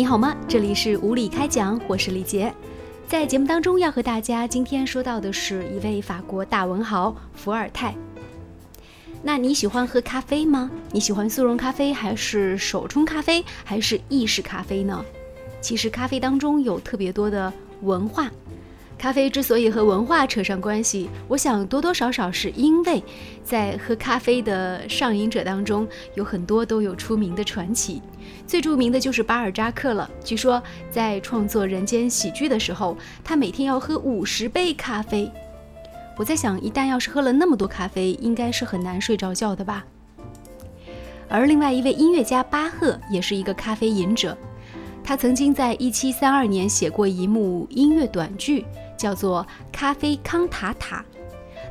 你好吗？这里是无理开讲，我是李杰。在节目当中要和大家今天说到的是一位法国大文豪伏尔泰。那你喜欢喝咖啡吗？你喜欢速溶咖啡，还是手冲咖啡，还是意式咖啡呢？其实咖啡当中有特别多的文化。咖啡之所以和文化扯上关系，我想多多少少是因为，在喝咖啡的上瘾者当中，有很多都有出名的传奇。最著名的就是巴尔扎克了。据说在创作《人间喜剧》的时候，他每天要喝五十杯咖啡。我在想，一旦要是喝了那么多咖啡，应该是很难睡着觉的吧。而另外一位音乐家巴赫也是一个咖啡瘾者，他曾经在一七三二年写过一幕音乐短剧。叫做咖啡康塔塔。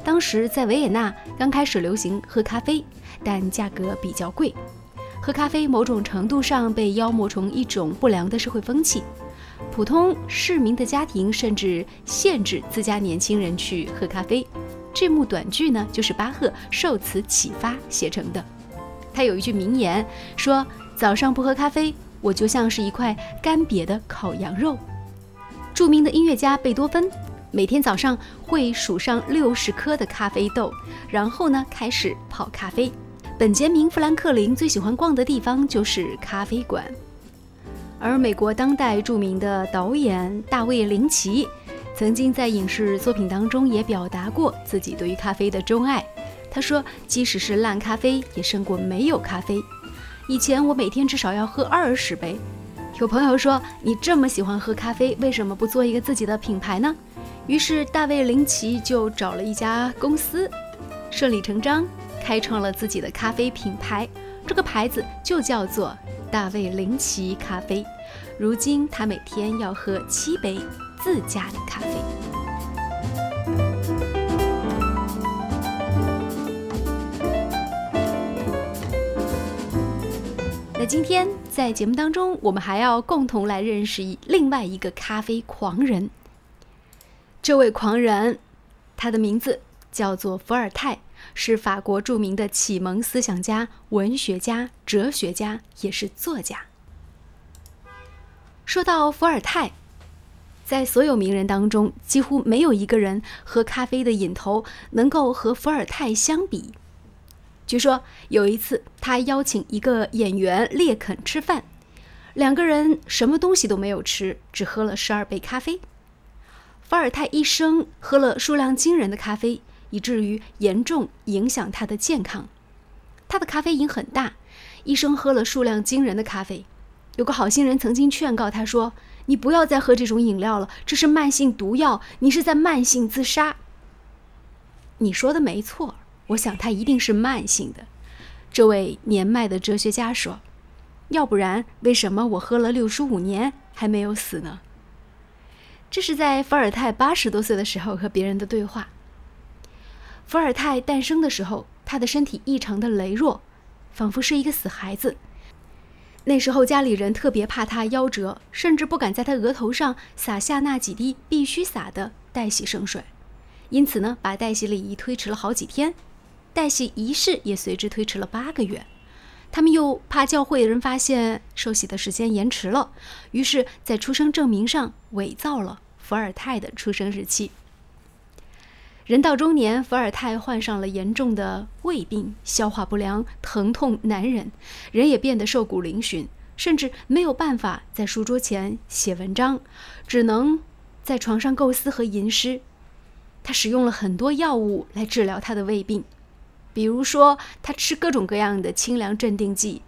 当时在维也纳刚开始流行喝咖啡，但价格比较贵。喝咖啡某种程度上被妖魔成一种不良的社会风气，普通市民的家庭甚至限制自家年轻人去喝咖啡。这幕短剧呢，就是巴赫受此启发写成的。他有一句名言说：“早上不喝咖啡，我就像是一块干瘪的烤羊肉。”著名的音乐家贝多芬每天早上会数上六十颗的咖啡豆，然后呢开始泡咖啡。本杰明·富兰克林最喜欢逛的地方就是咖啡馆。而美国当代著名的导演大卫·林奇，曾经在影视作品当中也表达过自己对于咖啡的钟爱。他说：“即使是烂咖啡，也胜过没有咖啡。以前我每天至少要喝二十杯。”有朋友说：“你这么喜欢喝咖啡，为什么不做一个自己的品牌呢？”于是大卫林奇就找了一家公司，顺理成章开创了自己的咖啡品牌。这个牌子就叫做大卫林奇咖啡。如今他每天要喝七杯自家的咖啡。那今天。在节目当中，我们还要共同来认识另外一个咖啡狂人。这位狂人，他的名字叫做伏尔泰，是法国著名的启蒙思想家、文学家、哲学家，也是作家。说到伏尔泰，在所有名人当中，几乎没有一个人喝咖啡的瘾头能够和伏尔泰相比。据说有一次，他邀请一个演员列肯吃饭，两个人什么东西都没有吃，只喝了十二杯咖啡。伏尔泰一生喝了数量惊人的咖啡，以至于严重影响他的健康。他的咖啡瘾很大，一生喝了数量惊人的咖啡。有个好心人曾经劝告他说：“你不要再喝这种饮料了，这是慢性毒药，你是在慢性自杀。”你说的没错。我想他一定是慢性的。这位年迈的哲学家说：“要不然，为什么我喝了六十五年还没有死呢？”这是在伏尔泰八十多岁的时候和别人的对话。伏尔泰诞生的时候，他的身体异常的羸弱，仿佛是一个死孩子。那时候家里人特别怕他夭折，甚至不敢在他额头上洒下那几滴必须洒的代洗圣水，因此呢，把代洗礼仪推迟了好几天。代洗仪式也随之推迟了八个月，他们又怕教会的人发现受洗的时间延迟了，于是，在出生证明上伪造了伏尔泰的出生日期。人到中年，伏尔泰患上了严重的胃病，消化不良，疼痛难忍，人也变得瘦骨嶙峋，甚至没有办法在书桌前写文章，只能在床上构思和吟诗。他使用了很多药物来治疗他的胃病。比如说，他吃各种各样的清凉镇定剂，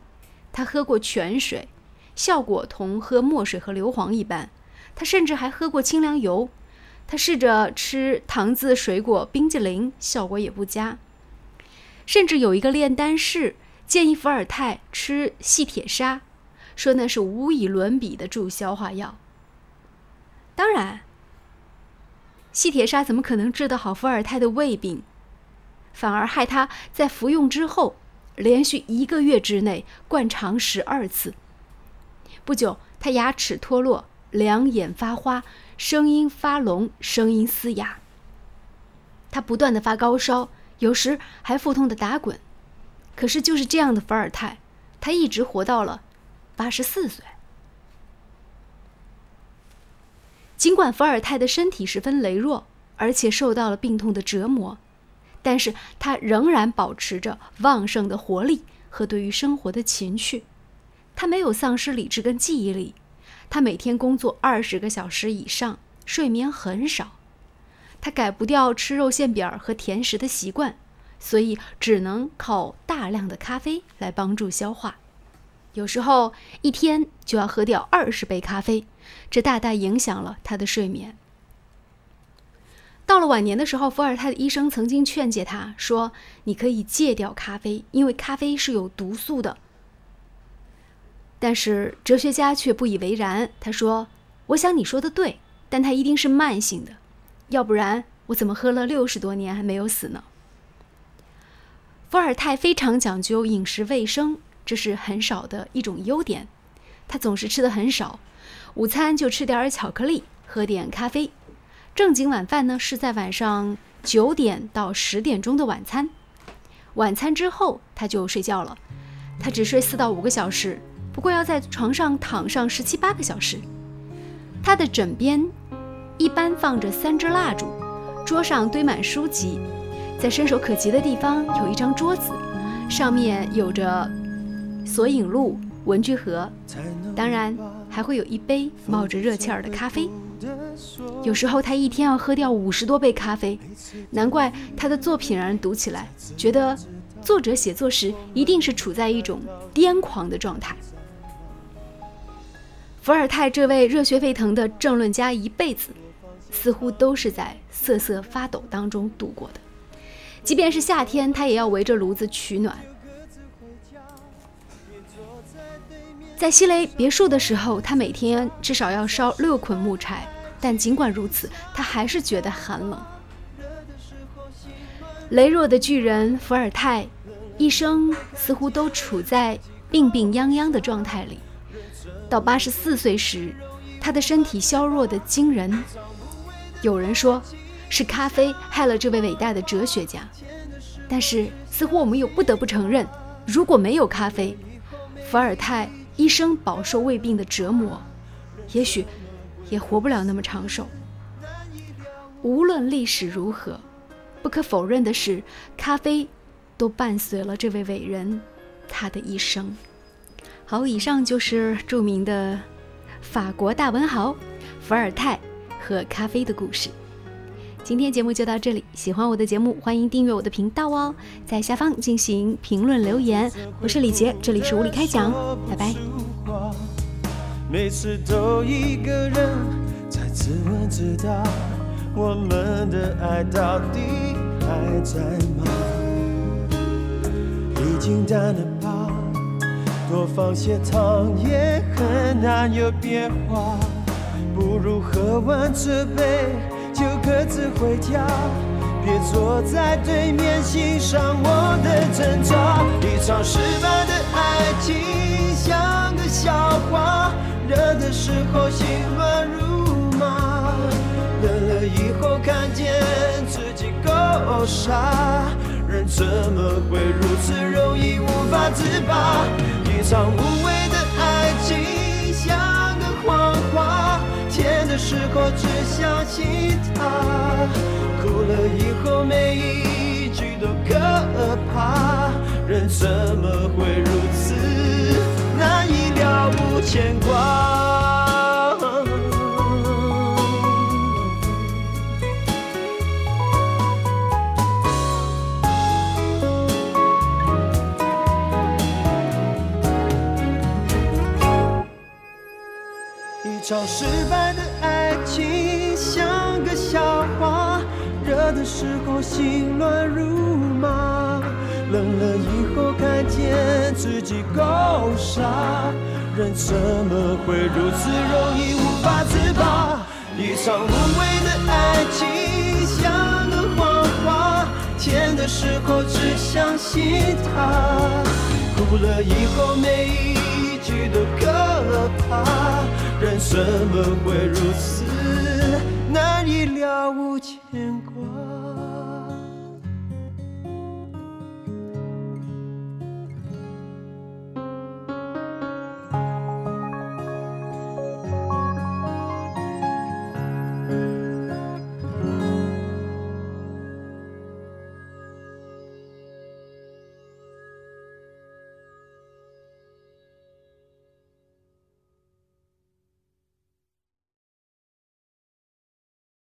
他喝过泉水，效果同喝墨水和硫磺一般。他甚至还喝过清凉油。他试着吃糖渍水果冰激凌，效果也不佳。甚至有一个炼丹士建议伏尔泰吃细铁砂，说那是无以伦比的助消化药。当然，细铁砂怎么可能治得好伏尔泰的胃病？反而害他在服用之后，连续一个月之内灌肠十二次。不久，他牙齿脱落，两眼发花，声音发聋，声音嘶哑。他不断的发高烧，有时还腹痛的打滚。可是，就是这样的伏尔泰，他一直活到了八十四岁。尽管伏尔泰的身体十分羸弱，而且受到了病痛的折磨，但是他仍然保持着旺盛的活力和对于生活的情趣。他没有丧失理智跟记忆力，他每天工作二十个小时以上，睡眠很少。他改不掉吃肉馅饼和甜食的习惯，所以只能靠大量的咖啡来帮助消化。有时候一天就要喝掉二十杯咖啡，这大大影响了他的睡眠。到了晚年的时候，伏尔泰的医生曾经劝诫他说：“你可以戒掉咖啡，因为咖啡是有毒素的。”但是哲学家却不以为然，他说：“我想你说的对，但它一定是慢性的，要不然我怎么喝了六十多年还没有死呢？”伏尔泰非常讲究饮食卫生。这是很少的一种优点，他总是吃的很少，午餐就吃点巧克力，喝点咖啡，正经晚饭呢是在晚上九点到十点钟的晚餐，晚餐之后他就睡觉了，他只睡四到五个小时，不过要在床上躺上十七八个小时，他的枕边一般放着三支蜡烛，桌上堆满书籍，在伸手可及的地方有一张桌子，上面有着。索引录、文具盒，当然还会有一杯冒着热气儿的咖啡。有时候他一天要喝掉五十多杯咖啡，难怪他的作品让人读起来觉得作者写作时一定是处在一种癫狂的状态。伏尔泰这位热血沸腾的政论家一辈子似乎都是在瑟瑟发抖当中度过的，即便是夏天，他也要围着炉子取暖。在西雷别墅的时候，他每天至少要烧六捆木柴，但尽管如此，他还是觉得寒冷。羸弱的巨人伏尔泰，一生似乎都处在病病殃殃的状态里。到八十四岁时，他的身体消弱的惊人。有人说，是咖啡害了这位伟大的哲学家。但是，似乎我们又不得不承认，如果没有咖啡，伏尔泰。一生饱受胃病的折磨，也许也活不了那么长寿。无论历史如何，不可否认的是，咖啡都伴随了这位伟人他的一生。好，以上就是著名的法国大文豪伏尔泰和咖啡的故事。今天节目就到这里，喜欢我的节目，欢迎订阅我的频道哦，在下方进行评论留言。我是李杰，这里是无理开讲，拜拜。每次都一个人在自问自答，我们的爱到底还在吗？已经淡了吧，多放些糖也很难有变化，不如喝完这杯。就各自回家，别坐在对面欣赏我的挣扎。一场失败的爱情像个笑话，热的时候心乱如麻，冷了以后看见自己够傻，人怎么会如此容易无法自拔？当无谓的爱情像个谎话。甜的时候只想起他，哭了以后每一句都可怕。人怎么会如此难以了无牵挂？一场失败。的爱情像个笑话，热的时候心乱如麻，冷了以后看见自己够傻，人怎么会如此容易无法自拔？一场无谓的爱情像个谎话，甜的时候只相信它，哭了以后每一句都可怕，人怎么会如此难以了无牵挂？